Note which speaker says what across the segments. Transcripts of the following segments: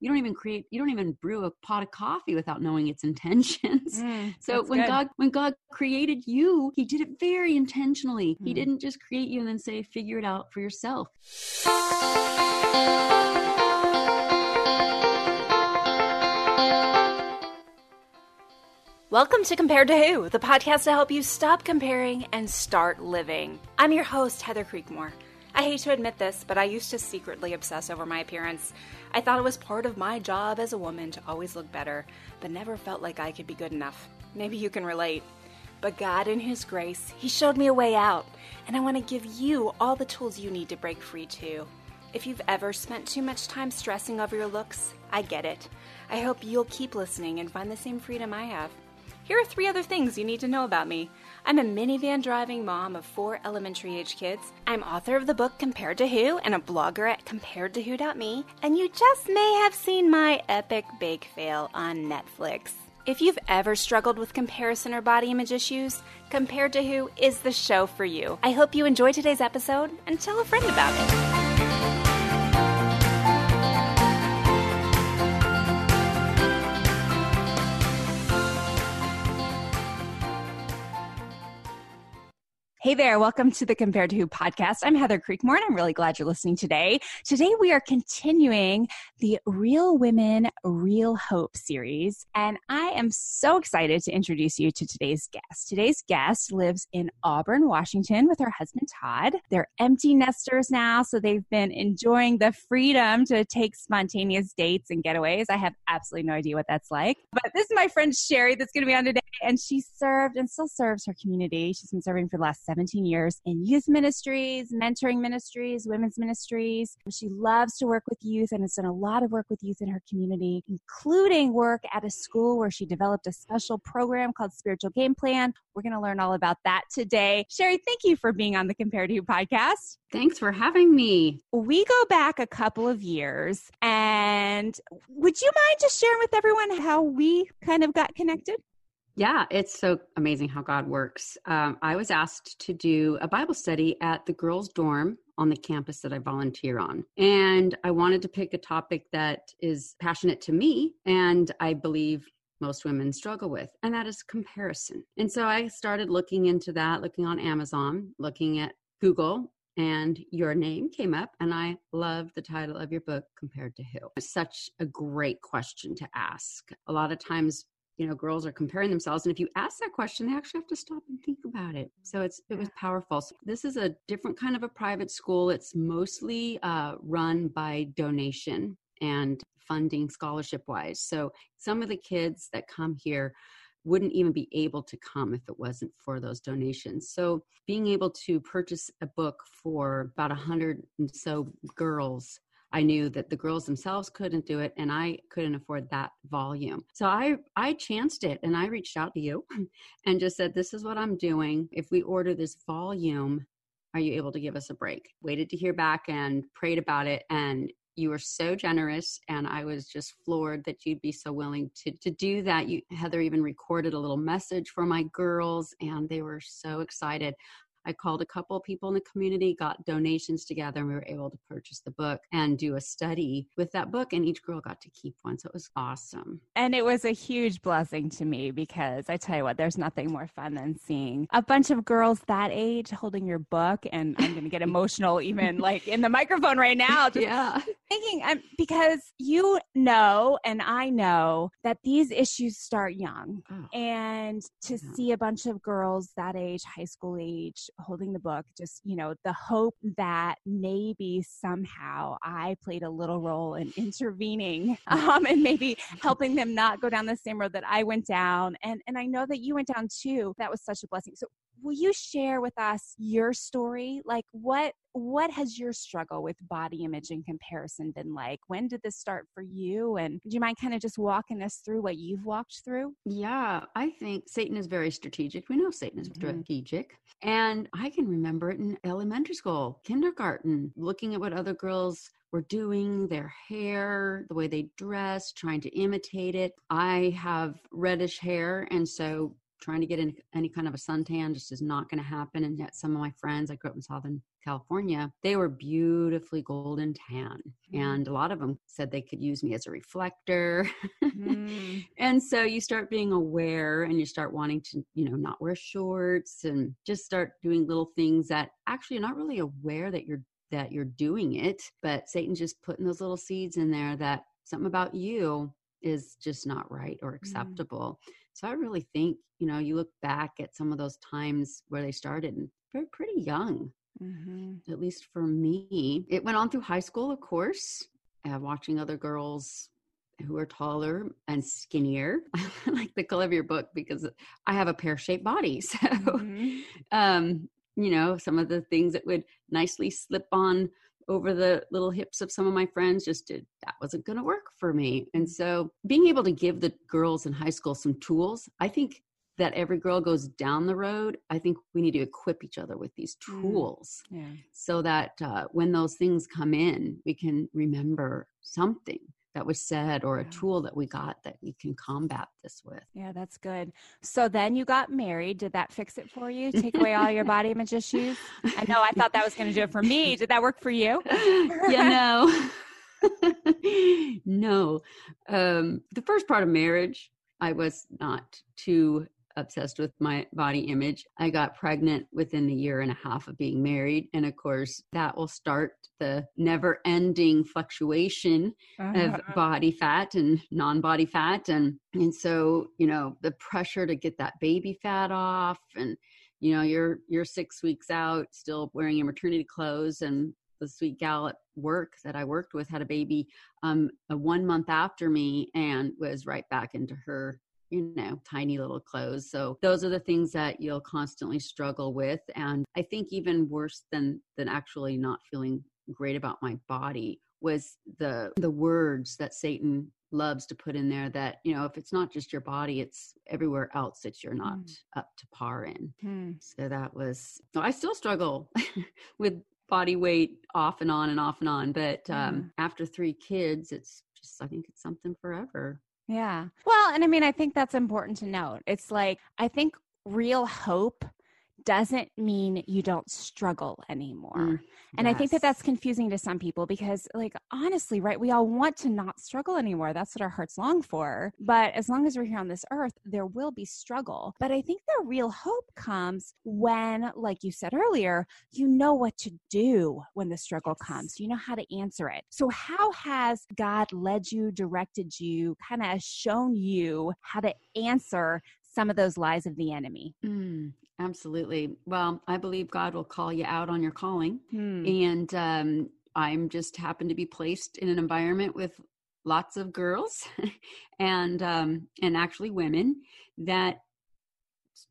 Speaker 1: you don't even create you don't even brew a pot of coffee without knowing its intentions
Speaker 2: Mm,
Speaker 1: so when
Speaker 2: good.
Speaker 1: god when god created you he did it very intentionally he
Speaker 2: Mm.
Speaker 1: didn't just create you and then say figure it out for yourself
Speaker 2: Welcome to Compared to Who, the podcast to help you stop comparing and start living. I'm your host, Heather Creekmore. I hate to admit this, but I used to secretly obsess over my appearance. I thought it was part of my job as a woman to always look better, but never felt like I could be good enough. Maybe you can relate. But God, in His grace, He showed me a way out, and I want to give you all the tools you need to break free too. If you've ever spent too much time stressing over your looks, I get it. I hope you'll keep listening and find the same freedom I have. Here are three other things you need to know about me. I'm a minivan driving mom of four elementary age kids. I'm author of the book Compared to Who and a blogger at comparedtowho.me. And you just may have seen my epic bake fail on Netflix. If you've ever struggled with comparison or body image issues, Compared to Who is the show for you. I hope you enjoy today's episode and tell a friend about it. Hey there, welcome to the Compared to Who podcast. I'm Heather Creekmore and I'm really glad you're listening today. Today we are continuing the Real Women, Real Hope series, and I am so excited to introduce you to today's guest. Today's guest lives in Auburn, Washington with her husband Todd. They're empty nesters now, so they've been enjoying the freedom to take spontaneous dates and getaways. I have absolutely no idea what that's like. But this is my friend Sherry that's going to be on today, and she served and still serves her community. She's been serving for the last 17 years in youth ministries, mentoring ministries, women's ministries. She loves to work with youth and has done a lot of work with youth in her community, including work at a school where she developed a special program called Spiritual Game Plan. We're going to learn all about that today. Sherry, thank you for being on the Compared to Who podcast.
Speaker 1: thanks for having me
Speaker 2: We go back a couple of years, and would you mind just sharing with everyone how we kind of got connected?
Speaker 1: Yeah, it's so amazing how God works. Um, I was asked to do a Bible study at the girls' dorm on the campus that I volunteer on. And I wanted to pick a topic that is passionate to me and I believe most women struggle with, and that is comparison. And so I started looking into that, looking on Amazon, looking at Google, and your name came up and i love the title of your book compared to who it's such a great question to ask a lot of times you know girls are comparing themselves and if you ask that question they actually have to stop and think about it. So it's it was powerful. So this is a different kind of a private school. It's mostly uh, run by donation and funding scholarship wise so some of the kids that come here wouldn't even be able to come if it wasn't for those donations. So being able to purchase a book for about a hundred and so girls, I knew that the girls themselves couldn't do it and I couldn't afford that volume. So I I chanced it and I reached out to you and just said this is what I'm doing. If we order this volume, are you able to give us a break? Waited to hear back and prayed about it and you were so generous and i was just floored that you'd be so willing to, to do that you heather even recorded a little message for my girls and they were so excited I called a couple people in the community, got donations together, and we were able to purchase the book and do a study with that book. And each girl got to keep one. So it was awesome.
Speaker 2: And it was a huge blessing to me because I tell you what, there's nothing more fun than seeing a bunch of girls that age holding your book. And I'm going to get emotional even like in the microphone right now. Just
Speaker 1: yeah.
Speaker 2: thinking um, because you know, and I know that these issues start young.
Speaker 1: Oh,
Speaker 2: And to
Speaker 1: Yeah.
Speaker 2: see a bunch of girls that age, high school age, holding the book, just, you know, the hope that maybe somehow I played a little role in intervening um, and maybe helping them not go down the same road that I went down. And, and I know that you went down too. That was such a blessing. So will you share with us your story? Like what what has your struggle with body image and comparison been like? When did this start for you? And do you mind kind of just walking us through what you've walked through?
Speaker 1: Yeah, I think Satan is very strategic. We know Satan is
Speaker 2: Mhm.
Speaker 1: strategic. And I can remember it in elementary school, kindergarten, looking at what other girls were doing, their hair, the way they dressed, trying to imitate it. I have reddish hair. And so trying to get in any kind of a suntan just is not going to happen. And yet, some of my friends, I grew up in Southern California, they were beautifully golden tan. Mm-hmm. And a lot of them said they could use me as a reflector. Mm. and so you start being aware and you start wanting to, you know, not wear shorts and just start doing little things that actually you're not really aware that you're that you're doing it, but Satan's just putting those little seeds in there that something about you is just not right or mm. acceptable. Mm. So I really think, you know, you look back at some of those times where they started and they're pretty young. Mm-hmm. At least for me, it went on through high school, of course, uh, watching other girls who are taller and skinnier. I like the color of your book because I have a pear shaped body. So, mm-hmm. um, you know, some of the things that would nicely slip on over the little hips of some of my friends just did that wasn't going to work for me. And so being able to give the girls in high school some tools, I think that every girl goes down the road, I think we need to equip each other with these mm. tools yeah. so that uh, when those things come in, we can remember something that was said or a tool that we got that we can combat this with.
Speaker 2: Yeah, that's good. So then you got married. Did that fix it for you? Take away all your body image issues? I know I thought that was going to do it for me. Did that work for you?
Speaker 1: yeah, no. no. Um, the first part of marriage, I was not too obsessed with my body image. I got pregnant within the year and a half of being married. And of course, that will start the never ending fluctuation uh-huh. of body fat and non body fat. And, and so, you know, the pressure to get that baby fat off and, you know, you're, you're six weeks out still wearing your maternity clothes and the sweet gal at work that I worked with had a baby um, a one month after me and was right back into her you know tiny little clothes. So those are the things that you'll constantly struggle with. And i think even worse than than actually not feeling great about my body was the the words that satan loves to put in there that you know if it's not just your body it's everywhere else that you're not mm. up to par in. Mm. so that was i still struggle with body weight off and on and off and on. But um, after three kids it's just i think it's something forever
Speaker 2: yeah. Well, and I mean, I think that's important to note. It's like, I think real hope doesn't mean you don't struggle anymore. Mm, and yes. I think that that's confusing to some people because, like, honestly, right, we all want to not struggle anymore. That's what our hearts long for. But as long as we're here on this earth, there will be struggle. But I think the real hope comes when, like you said earlier, you know what to do when the struggle comes, you know how to answer it. So, how has God led you, directed you, kind of shown you how to answer some of those lies of the enemy.
Speaker 1: Mm, absolutely. Well, I believe God will call you out on your calling. Hmm. And um, I'm just happened to be placed in an environment with lots of girls and um, and actually women that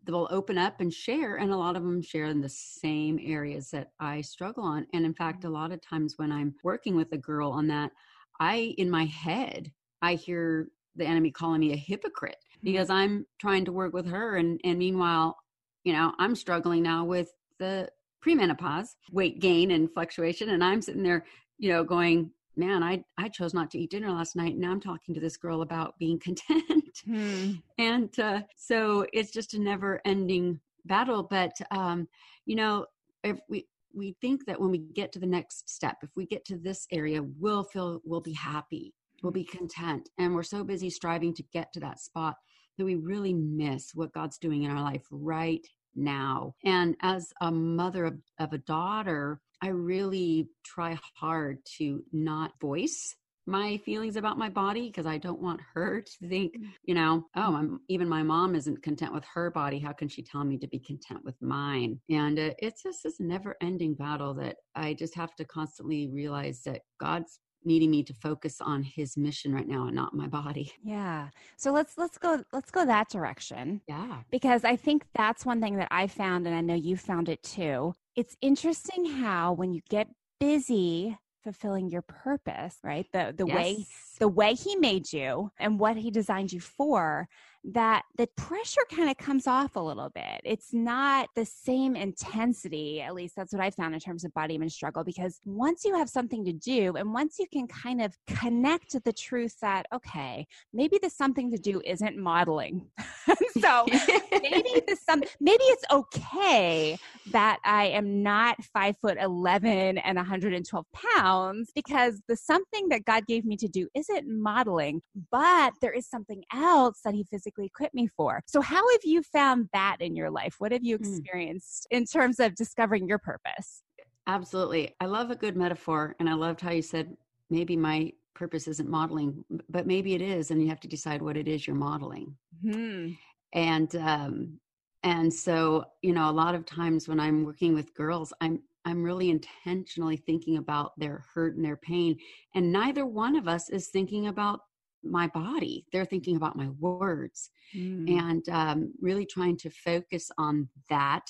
Speaker 1: will open up and share and a lot of them share in the same areas that I struggle on and in fact a lot of times when I'm working with a girl on that I in my head I hear the enemy calling me a hypocrite because I'm trying to work with her and and meanwhile, you know, I'm struggling now with the premenopause, weight gain and fluctuation and I'm sitting there, you know, going, man, I I chose not to eat dinner last night. And now I'm talking to this girl about being content. Hmm. And uh, so it's just a never ending battle. But um, you know, if we we think that when we get to the next step, if we get to this area, we'll feel we'll be happy we'll be content. And we're so busy striving to get to that spot that we really miss what God's doing in our life right now. And as a mother of, of a daughter, I really try hard to not voice my feelings about my body because I don't want her to think, mm. you know, oh, I'm, even my mom isn't content with her body. How can she tell me to be content with mine? And uh, it's just this never ending battle that I just have to constantly realize that God's needing me to focus on his mission right now and not my body.
Speaker 2: Yeah. So let's let's go let's go that direction.
Speaker 1: Yeah.
Speaker 2: Because I think that's one thing that I found and I know you found it too. It's interesting how when you get busy fulfilling your purpose, right? The the yes. way the way he made you and what he designed you for, that the pressure kind of comes off a little bit. It's not the same intensity, at least that's what I found in terms of body image struggle, because once you have something to do and once you can kind of connect to the truth that, okay, maybe the something to do isn't modeling. so maybe the some maybe it's okay that I am not five foot eleven and 112 pounds because the something that God gave me to do isn't modeling, but there is something else that He physically equip me for. So, how have you found that in your life? What have you hmm. experienced mm. in terms of discovering your purpose?
Speaker 1: Absolutely. I love a good metaphor. And I loved how you said, maybe my purpose isn't modeling, but maybe it is. And you have to decide what it is you're modeling. Mm. And, um, and so, you know, a lot of times when I'm working with girls, I'm I'm really intentionally thinking about their hurt and their pain. And neither one of us is thinking about my body they're thinking about my words mm. and um, really trying to focus on that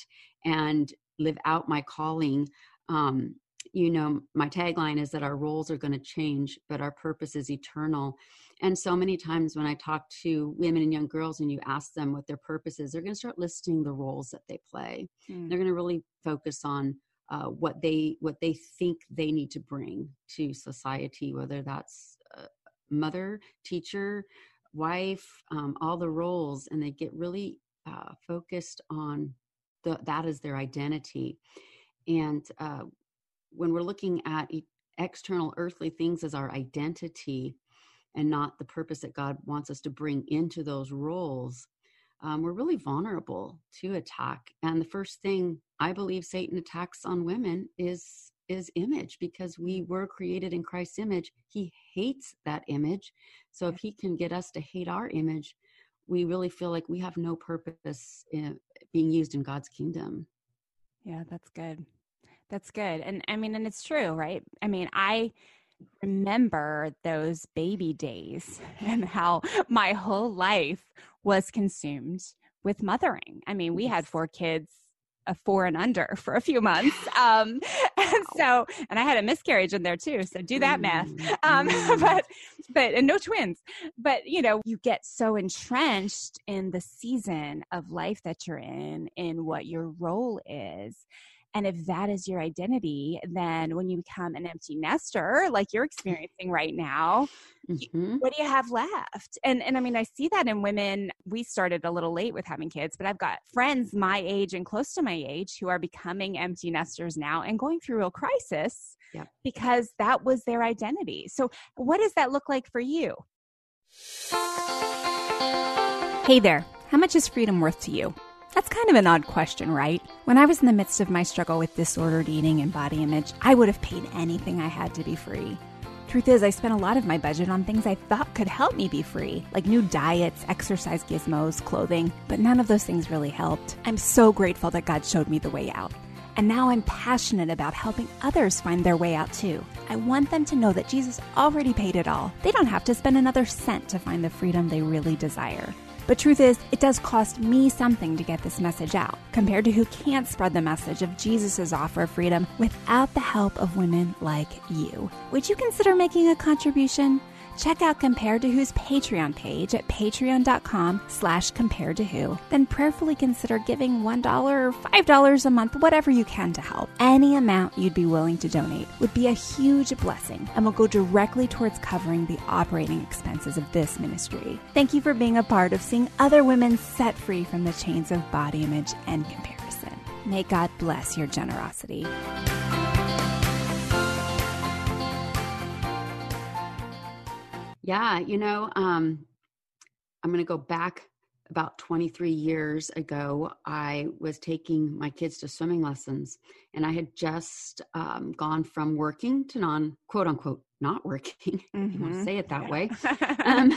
Speaker 1: and live out my calling um, you know my tagline is that our roles are going to change but our purpose is eternal and so many times when i talk to women and young girls and you ask them what their purpose is they're going to start listing the roles that they play mm. they're going to really focus on uh, what they what they think they need to bring to society whether that's mother, teacher, wife, um, all the roles, and they get really uh, focused on the, that as their identity. And uh, when we're looking at external earthly things as our identity and not the purpose that God wants us to bring into those roles, um, we're really vulnerable to attack. And the first thing I believe Satan attacks on women is is image because we were created in Christ's image. He hates that image. So if he can get us to hate our image, we really feel like we have no purpose in being used in God's kingdom.
Speaker 2: Yeah, that's good. That's good. And I mean, and it's true, right? I mean, I remember those baby days and how my whole life was consumed with mothering. I mean, we had four kids a four and under for a few months. Um, and so, and I had a miscarriage in there too. So do that math. Um, mm. but, but, and no twins. But, you know, you get so entrenched in the season of life that you're in, in what your role is. And if that is your identity, then when you become an empty nester, like you're experiencing right now, mm-hmm. what do you have left? And and I mean, I see that in women. We started a little late with having kids, but I've got friends my age and close to my age who are becoming empty nesters now and going through real crisis yeah. because that was their identity. So, what does that look like for you? Hey there. How much is freedom worth to you? That's kind of an odd question, right? When I was in the midst of my struggle with disordered eating and body image, I would have paid anything I had to be free. Truth is, I spent a lot of my budget on things I thought could help me be free, like new diets, exercise gizmos, clothing, but none of those things really helped. I'm so grateful that God showed me the way out. And now I'm passionate about helping others find their way out too. I want them to know that Jesus already paid it all. They don't have to spend another cent to find the freedom they really desire. But truth is, it does cost me something to get this message out, compared to who can't spread the message of Jesus' offer of freedom without the help of women like you. Would you consider making a contribution? Check out Compared to Who's Patreon page at patreon.com slash compared to who. Then prayerfully consider giving $1 or $5 a month, whatever you can to help. Any amount you'd be willing to donate would be a huge blessing and will go directly towards covering the operating expenses of this ministry. Thank you for being a part of seeing other women set free from the chains of body image and comparison. May God bless your generosity.
Speaker 1: Yeah, you know, um, I'm going to go back about 23 years ago. I was taking my kids to swimming lessons, and I had just um, gone from working to non quote unquote not working. Mm-hmm. you want to say it that way.
Speaker 2: Um,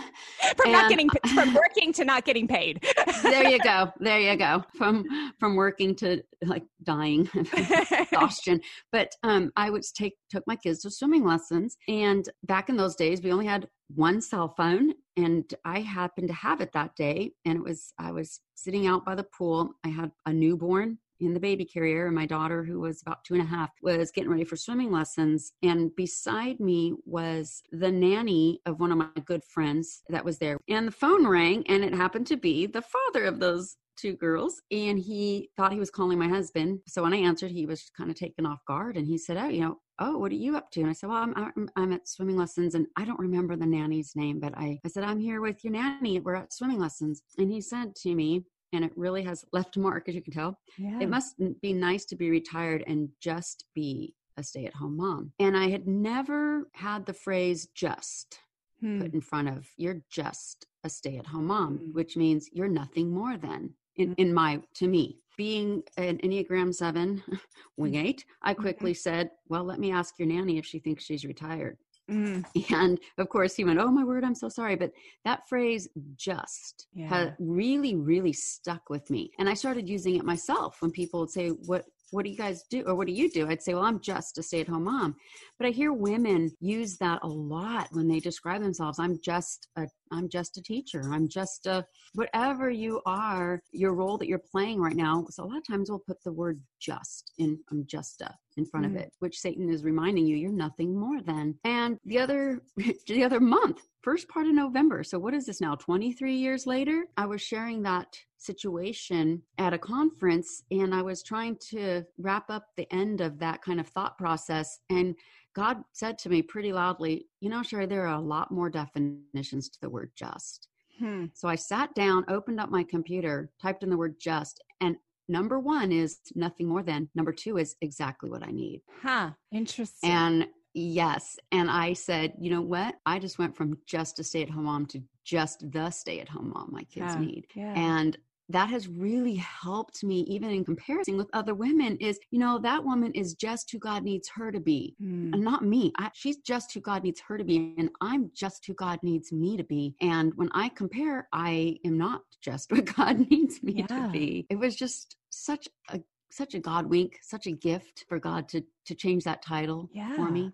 Speaker 2: from not getting from working to not getting paid.
Speaker 1: there you go. There you go. From from working to like dying exhaustion. But um, I would take took my kids to swimming lessons, and back in those days, we only had one cell phone, and I happened to have it that day. And it was I was sitting out by the pool. I had a newborn in the baby carrier, and my daughter, who was about two and a half, was getting ready for swimming lessons. And beside me was the nanny of one of my good friends that was there. And the phone rang, and it happened to be the father of those two girls and he thought he was calling my husband so when i answered he was kind of taken off guard and he said oh you know oh what are you up to and i said well i'm, I'm, I'm at swimming lessons and i don't remember the nanny's name but i i said i'm here with your nanny we're at swimming lessons and he said to me and it really has left a mark as you can tell yeah. it must be nice to be retired and just be a stay-at-home mom and i had never had the phrase just hmm. put in front of you're just a stay-at-home mom hmm. which means you're nothing more than in, in my to me being an enneagram 7 wing mm. 8 i mm-hmm. quickly said well let me ask your nanny if she thinks she's retired mm. and of course he went oh my word i'm so sorry but that phrase just yeah. really really stuck with me and i started using it myself when people would say what what do you guys do or what do you do i'd say well i'm just a stay-at-home mom but i hear women use that a lot when they describe themselves i'm just a i'm just a teacher i'm just a whatever you are your role that you're playing right now so a lot of times we'll put the word just in i'm just a in front mm-hmm. of it which satan is reminding you you're nothing more than and the other the other month first part of november so what is this now 23 years later i was sharing that situation at a conference and I was trying to wrap up the end of that kind of thought process. And God said to me pretty loudly, You know, Sherry, there are a lot more definitions to the word just. Hmm. So I sat down, opened up my computer, typed in the word just, and number one is nothing more than, number two is exactly what I need.
Speaker 2: Huh. Interesting.
Speaker 1: And Yes. And I said, you know what? I just went from just a stay at home mom to just the stay at home mom my kids yeah, need. Yeah. And that has really helped me even in comparison with other women is you know that woman is just who god needs her to be mm. and not me I, she's just who god needs her to be and i'm just who god needs me to be and when i compare i am not just what god needs me yeah. to be it was just such a such a god wink such a gift for god to to change that title yeah. for me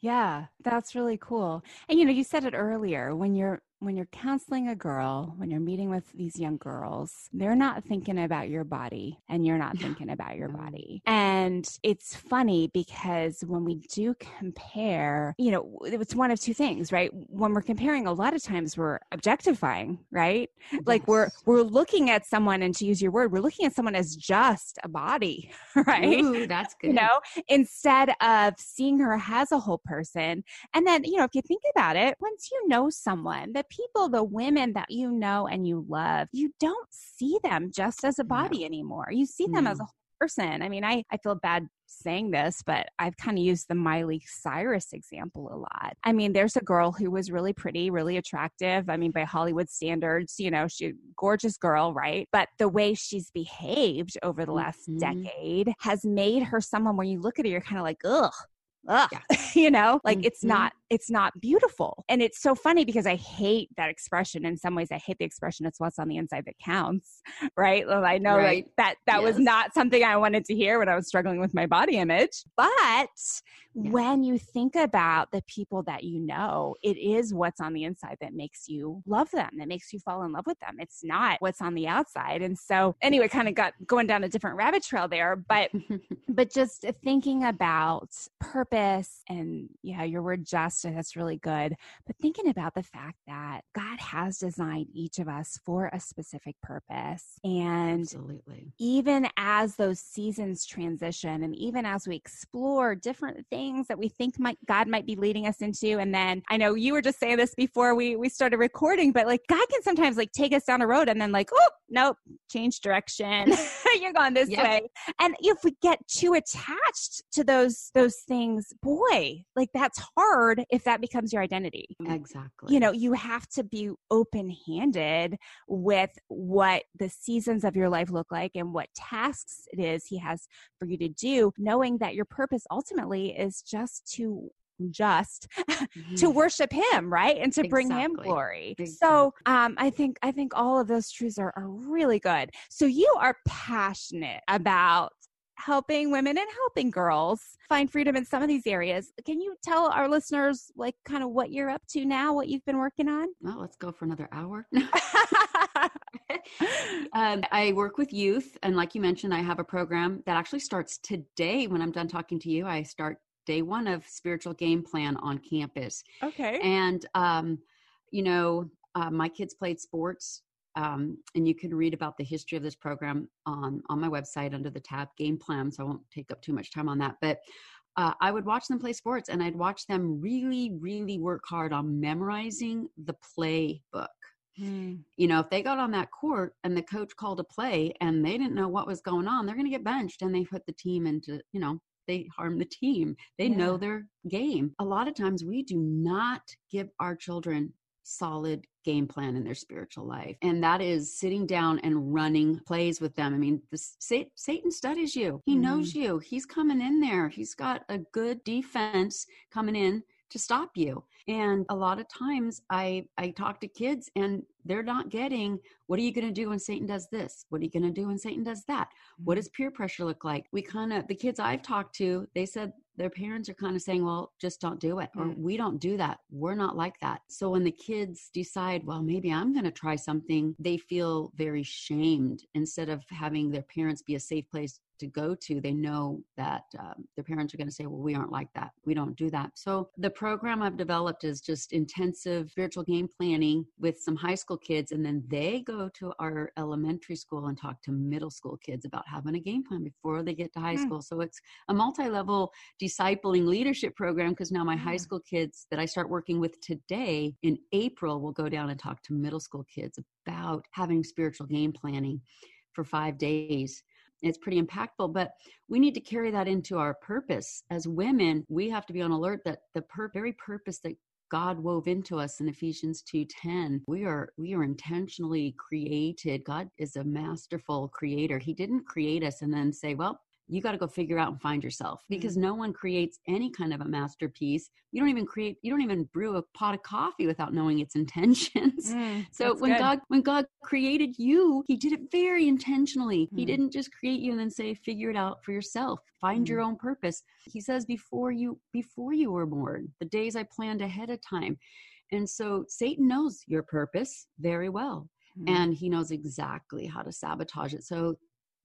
Speaker 2: yeah that's really cool and you know you said it earlier when you're when you're counseling a girl, when you're meeting with these young girls, they're not thinking about your body and you're not thinking about your body. And it's funny because when we do compare, you know, it's one of two things, right? When we're comparing, a lot of times we're objectifying, right? Yes. Like we're we're looking at someone and to use your word, we're looking at someone as just a body, right?
Speaker 1: Ooh, that's good.
Speaker 2: You know, instead of seeing her as a whole person. And then, you know, if you think about it, once you know someone that people, the women that you know and you love, you don't see them just as a body no. anymore. You see them no. as a person. I mean, I, I feel bad saying this, but I've kind of used the Miley Cyrus example a lot. I mean, there's a girl who was really pretty, really attractive. I mean, by Hollywood standards, you know, she a gorgeous girl, right? But the way she's behaved over the last mm-hmm. decade has made her someone where you look at her, you're kind of like, ugh, ugh, yeah. you know, like mm-hmm. it's not it's not beautiful. And it's so funny because I hate that expression. In some ways, I hate the expression it's what's on the inside that counts. Right. Well, I know right. like that that yes. was not something I wanted to hear when I was struggling with my body image. But yeah. when you think about the people that you know, it is what's on the inside that makes you love them, that makes you fall in love with them. It's not what's on the outside. And so anyway, kind of got going down a different rabbit trail there. But but just thinking about purpose and yeah, your word just Uh, that's really good. But thinking about the fact that God has designed each of us for a specific purpose. And
Speaker 1: Absolutely.
Speaker 2: even as those seasons transition and even as we explore different things that we think might God might be leading us into. And then I know you were just saying this before we, we started recording, but like God can sometimes like take us down a road and then like, oh, nope, change direction. You're going this yep. way. And if we get too attached to those those things, boy, like that's hard if that becomes your identity.
Speaker 1: Exactly.
Speaker 2: You know, you have to be open handed with what the seasons of your life look like and what tasks it is He has for you to do, knowing that your purpose ultimately is just to just mm-hmm. to worship him right and to bring him glory exactly. so um, i think i think all of those truths are, are really good so you are passionate about
Speaker 3: helping women and helping girls find freedom in some of these areas. Can you tell our listeners, like, kind of what you're up to now, what you've been working on?
Speaker 1: Well, let's go for another hour. um, I work with youth, and like you mentioned, I have a program that actually starts today. When I'm done talking to you, I start day one of spiritual game plan on campus.
Speaker 3: Okay.
Speaker 1: And um, you know, uh, my kids played sports um, and you can read about the history of this program on on my website under the tab game plan so i won't take up too much time on that but uh, i would watch them play sports and i'd watch them really really work hard on memorizing the playbook
Speaker 3: Hmm.
Speaker 1: you know if they got on that court and the coach called a play and they didn't know what was going on they're going to get benched and they put the team into you know they harm the team they
Speaker 3: Yeah.
Speaker 1: know their game a lot of times we do not give our children solid game plan in their spiritual life and that is sitting down and running plays with them. I mean this, satan studies you. He knows mm-hmm. you. He's coming in there. He's got a good defense coming in to stop you. And a lot of times i i talk to kids and they're not getting what are you going to do when satan does this? What are you going to do when satan does that? What mm-hmm. does peer pressure look like? We kind of the kids i've talked to they said their parents are kind of saying well just don't do it or
Speaker 3: Mm.
Speaker 1: we don't do that we're not like that so when the kids decide well maybe i'm going to try something they feel very shamed instead of having their parents be a safe place to go to they know that um, their parents are going to say well we aren't like that. We don't do that. So the program i've developed is just intensive spiritual game planning with some high school kids and then they go to our elementary school and talk to middle school kids about having a game plan before they get to high
Speaker 3: Hmm.
Speaker 1: school. So it's a multi-level discipling leadership program because now my high school kids that i start working with today in april will go down and talk to middle school kids about having spiritual game planning for five days it's pretty impactful but we need to carry that into our purpose. As women we have to be on alert that the pur- very purpose that god wove into us in ephesians 2.10 we are we are intentionally created. God is a masterful creator. He didn't create us and then say well you got to go figure out and find yourself because no one creates any kind of a masterpiece you don't even create you don't even brew a pot of coffee without knowing its intentions
Speaker 3: Mm,
Speaker 1: so when
Speaker 3: good.
Speaker 1: God when God created you, he did it very intentionally. He
Speaker 3: Mm.
Speaker 1: didn't just create you and then say figure it out for yourself. Find your own purpose. He says before you before you were born, the days I planned ahead of time. And so Satan knows your purpose very well
Speaker 3: Mm.
Speaker 1: and he knows exactly how to sabotage it. So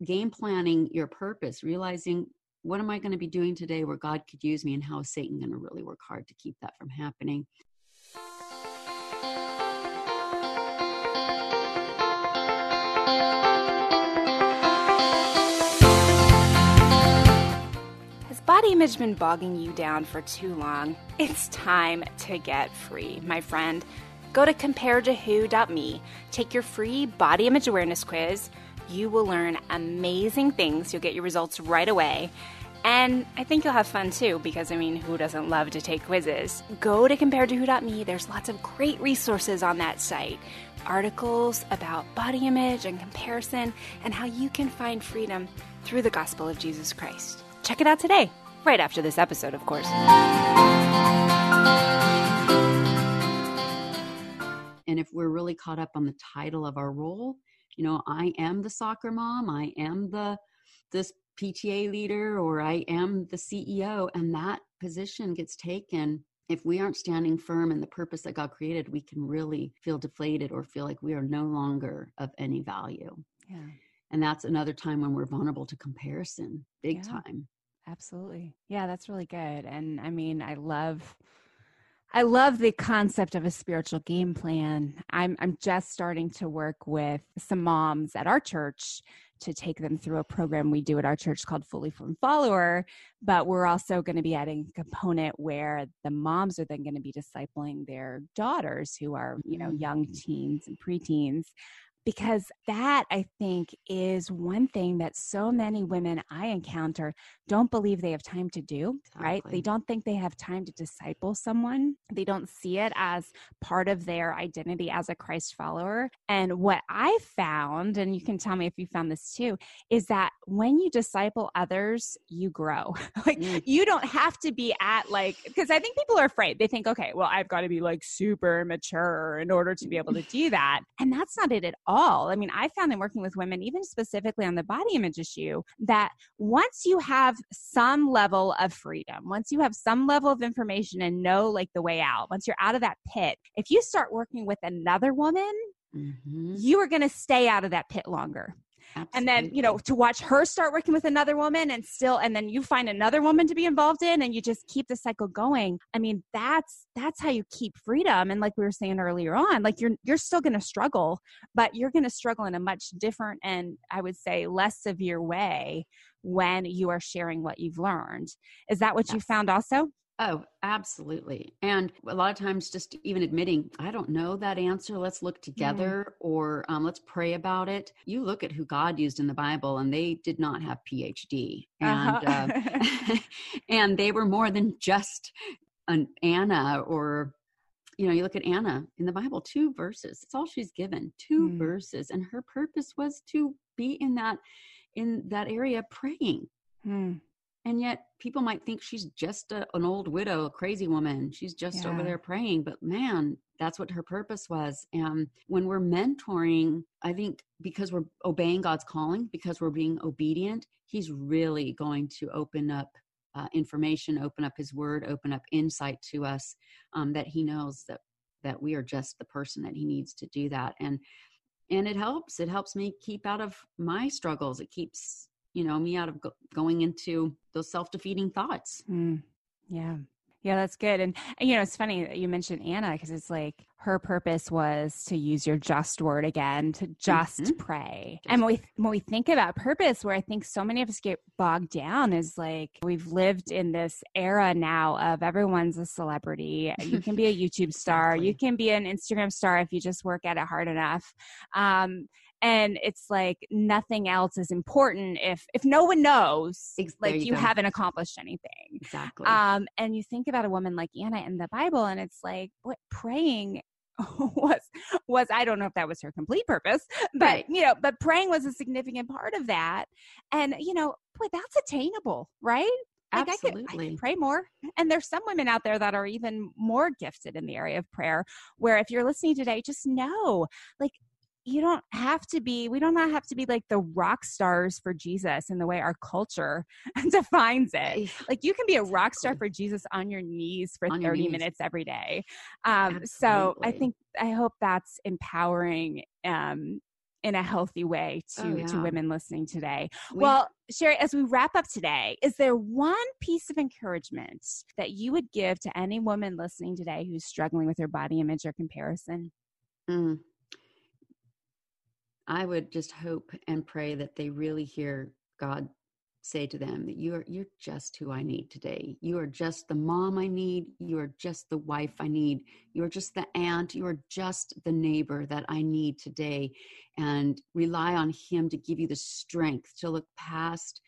Speaker 1: game planning your purpose, realizing what am I going to be doing today where God could use me and how is Satan going to really work hard to keep that from happening?
Speaker 2: Has body image been bogging you down for too long? It's time to get free, my friend. Go to comparedtowho.me, take your free body image awareness quiz. You will learn amazing things. You'll get your results right away. And I think you'll have fun too, because I mean, who doesn't love to take quizzes? Go to comparedtowho.me. There's lots of great resources on that site. Articles about body image and comparison, and how you can find freedom through the gospel of Jesus Christ. Check it out today, right after this episode, of course.
Speaker 1: and if we're really caught up on the title of our role you know i am the soccer mom i am the this pta leader or i am the ceo and that position gets taken if we aren't standing firm in the purpose that god created we can really feel deflated or feel like we are no longer of any value
Speaker 3: Yeah,
Speaker 1: and that's another time when we're vulnerable to comparison big
Speaker 3: Yeah.
Speaker 1: time
Speaker 3: absolutely. Yeah, that's really good. And I mean, I love I love the concept of a spiritual game plan. I'm I'm just starting to work with some moms at our church to take them through a program we do at our church called Fully Formed Follower. But we're also going to be adding a component where the moms are then going to be discipling their daughters who are, you know, young mm. teens and preteens. Because that I think is one thing that so many women I encounter don't believe they have time to do, right? They don't think they have time to disciple someone. They don't see it as part of their identity as a Christ follower. And what I found, and you can tell me if you found this too, is that when you disciple others, you grow. like
Speaker 1: Mm.
Speaker 3: you don't have to be at like, because I think people are afraid. They think, okay, well, I've got to be like super mature in order to be able to do that. And that's not it at
Speaker 2: all. I mean, I found in working with women, even specifically on the body image issue, that once you have some level of freedom, once you have some level of information and know like the way out, once you're out of that pit, if you start working with another woman, mm-hmm. you are going to stay out of that pit longer. Absolutely. And then, you know, to watch her start working with another woman and still and then you find another woman to be involved in and you just keep the cycle going. I mean, that's that's how you keep freedom and like we were saying earlier on, like you're you're still going to struggle, but you're going to struggle in a much different and I would say less severe way when you are sharing what you've learned. Is that what yes. you found also?
Speaker 1: Oh, absolutely. And a lot of times, just even admitting, I don't know that answer. Let's look mm-hmm. together mm. or um, let's pray about it. You look at who God used in the Bible, and they did not have PhD. And, uh-huh. uh, and they were more than just an Anna or you know, you look at Anna in the Bible, two verses. It's all she's given, two mm. verses, and her purpose was to be in that in that area praying. Mm and yet people might think she's just a, an old widow a crazy woman. She's just yeah. over there praying. But man that's what her purpose was. And when we're mentoring i think because we're obeying god's calling because we're being obedient he's really going to open up uh, information open up his word open up insight to us um, that he knows that that we are just the person that he needs to do that. And and it helps. It helps me keep out of my struggles. It keeps you know me out of go- going into those self-defeating thoughts.
Speaker 2: Mm, yeah. Yeah that's good. And, and, you know it's funny that you mentioned anna because it's like her purpose was to use your just word again to just mm-hmm. pray. Just and when we when we think about purpose where i think so many of us get bogged down is like we've lived in this era now of everyone's a celebrity. You can be a youtube star. Exactly. you can be an instagram star if you just work at it hard enough. Um, and it's like nothing else is important if if no one knows like you, you haven't accomplished anything
Speaker 1: exactly
Speaker 2: um and you think about a woman like anna in the bible and it's like what praying was was I don't know if that was her complete purpose, but right. you know, but praying was a significant part of that. And you know, boy, that's attainable, right?
Speaker 1: Like Absolutely.
Speaker 2: I could, I could pray more. And there's some women out there that are even more gifted in the area of prayer, where if you're listening today, just know like you don't have to be we don't have to be like the rock stars for jesus in the way our culture defines it. Like you can be a rock star for jesus on your knees for on 30 minutes every day. Um, so i think i hope that's empowering um, in a healthy way to oh, yeah. to women listening today. We, well, Sherry, as we wrap up today, is there one piece of encouragement that you would give to any woman listening today who's struggling with her body image or comparison?
Speaker 1: Mm, I would just hope and pray that they really hear God say to them that you're you're just who I need today. You are just the mom I need. You are just the wife I need. You are just the aunt. You are just the neighbor that I need today, and rely on Him to give you the strength to look past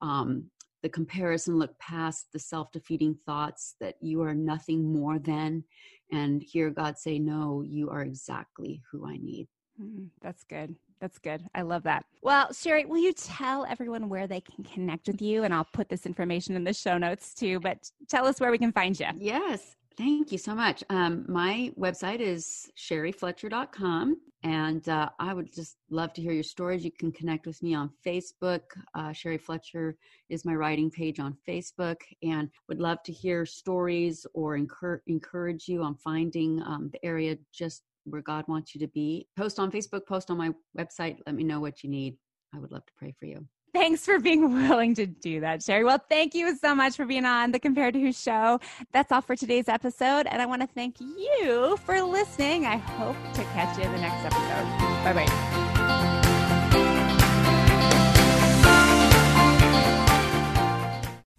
Speaker 1: um, the comparison, look past the self-defeating thoughts that you are nothing more than, and hear God say, "No, you are exactly who I need."
Speaker 2: Mm, that's good. That's good. I love that. Well, Sherry, will you tell everyone where they can connect with you? And I'll put this information in the show notes too, but tell us where we can find you.
Speaker 1: Yes. Thank you so much. Um, my website is sherryfletcher.com. And uh, I would just love to hear your stories. You can connect with me on Facebook. Uh, Sherry Fletcher is my writing page on Facebook. And would love to hear stories or encourage you on finding um, the area just where God wants you to be. Post on Facebook, post on my website. Let me know what you need. I would love to pray for you.
Speaker 2: Thanks for being willing to do that, Sherry. Well, thank you so much for being on the Compared to Who show. That's all for today's episode. And I want to thank you for listening. I hope to catch you in the next episode. Bye bye.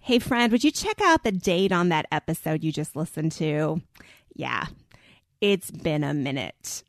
Speaker 2: Hey, friend, would you check out the date on that episode you just listened to? Yeah, it's been a minute.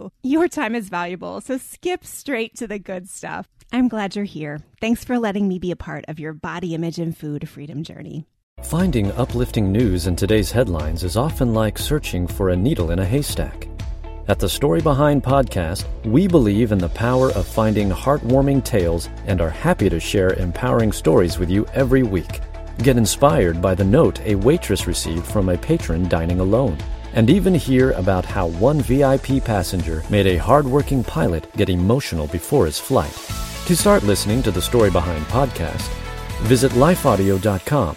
Speaker 2: You. Your time is valuable, so skip straight to the good stuff. I'm glad you're here. Thanks for letting me be a part of your body image and food freedom journey.
Speaker 4: Finding uplifting news in today's headlines is often like searching for a needle in a haystack. At the Story Behind podcast, we believe in the power of finding heartwarming tales and are happy to share empowering stories with you every week. Get inspired by the note a waitress received from a patron dining alone. And even hear about how one VIP passenger made a hardworking pilot get emotional before his flight. To start listening to the Story Behind podcast, visit lifeaudio.com